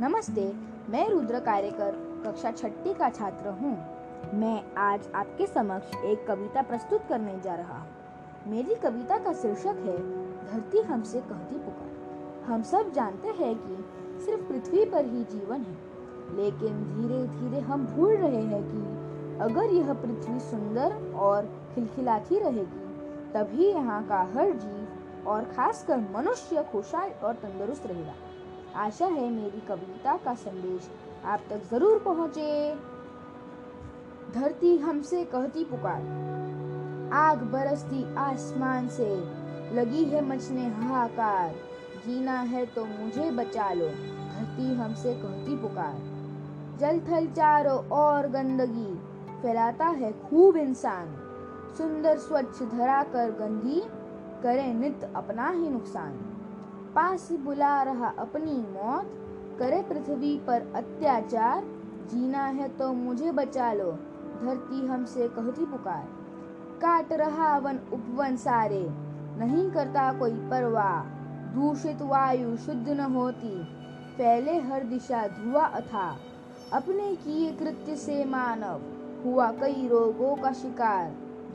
नमस्ते, मैं रुद्र कार्यकर कक्षा छठी का छात्र हूँ। मैं आज आपके समक्ष एक कविता प्रस्तुत करने जा रहा हूँ। मेरी कविता का शीर्षक है, धरती हमसे कहती पुकार। हम सब जानते हैं कि सिर्फ़ पृथ्वी पर ही जीवन है, लेकिन धीरे धीरे हम भूल रहे हैं कि अगर यह पृथ्वी सुंदर और खिलखिलाती रहेगी, तभी यहाँ का हर जीव और खासकर मनुष्य खुशहाल और तंदुरुस्त रहेगा। आशा है मेरी कविता का संदेश आप तक ज़रूर पहुँचे। धरती हमसे कहती पुकार। आग बरसती आसमान से, लगी है मचने हाहाकार। जीना है तो मुझे बचा लो, धरती हमसे कहती पुकार। जल थल चारों और गंदगी, फैलाता है खूब इंसान। सुंदर स्वच्छ धरा कर गंदी करे नित अपना ही नुकसान। पास बुला रहा अपनी मौत। करे पृथ्वी पर अत्याचार। जीना है तो मुझे बचा लो। धरती हमसे कहती पुकार। काट रहा वन उपवन सारे। नहीं करता कोई परवाह। दूषित वायु शुद्ध न होती। फैले हर दिशा धुआँ अथा। अपने किए कृत्य से मानव। हुआ कई रोगों का शिकार।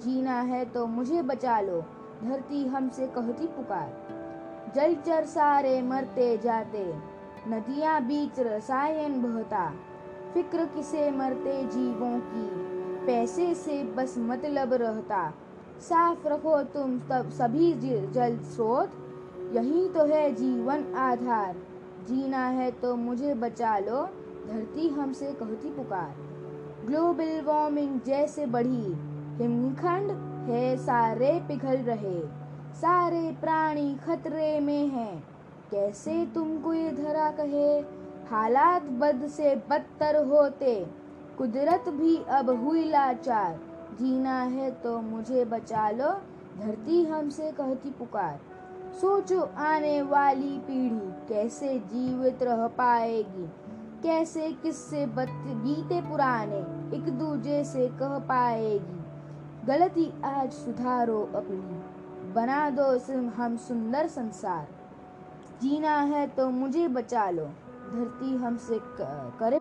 जीना है तो मुझे बचा लो। धरती हमसे कहती पुकार। जलचर सारे मरते जाते। नदियाँ बीच रसायन बहता। फ़िक्र किसे मरते जीवों की? पैसे से बस मतलब रहता। साफ़ रखो तुम तब सभी जल स्रोत। यही तो है जीवन आधार। जीना है तो मुझे बचा लो। धरती हमसे कहती पुकार। ग्लोबल वार्मिंग जैसे बढ़ी। हिमखंड है सारे पिघल रहे। सारे प्राणी खतरे में हैं। कैसे तुमको ये धरा कहे? हालात बद से बदतर होते। कुदरत भी अब हुई लाचार। जीना है तो मुझे बचा लो। धरती हमसे कहती पुकार। सोचो आने वाली पीढ़ी कैसे जीवित रह पाएगी? कैसे किससे बीते पुराने एक दूजे से कह पाएगी? गलती आज सुधारो अपनी। बना दो इस हम सुंदर संसार। जीना है तो मुझे बचा लो, धरती हमसे करे।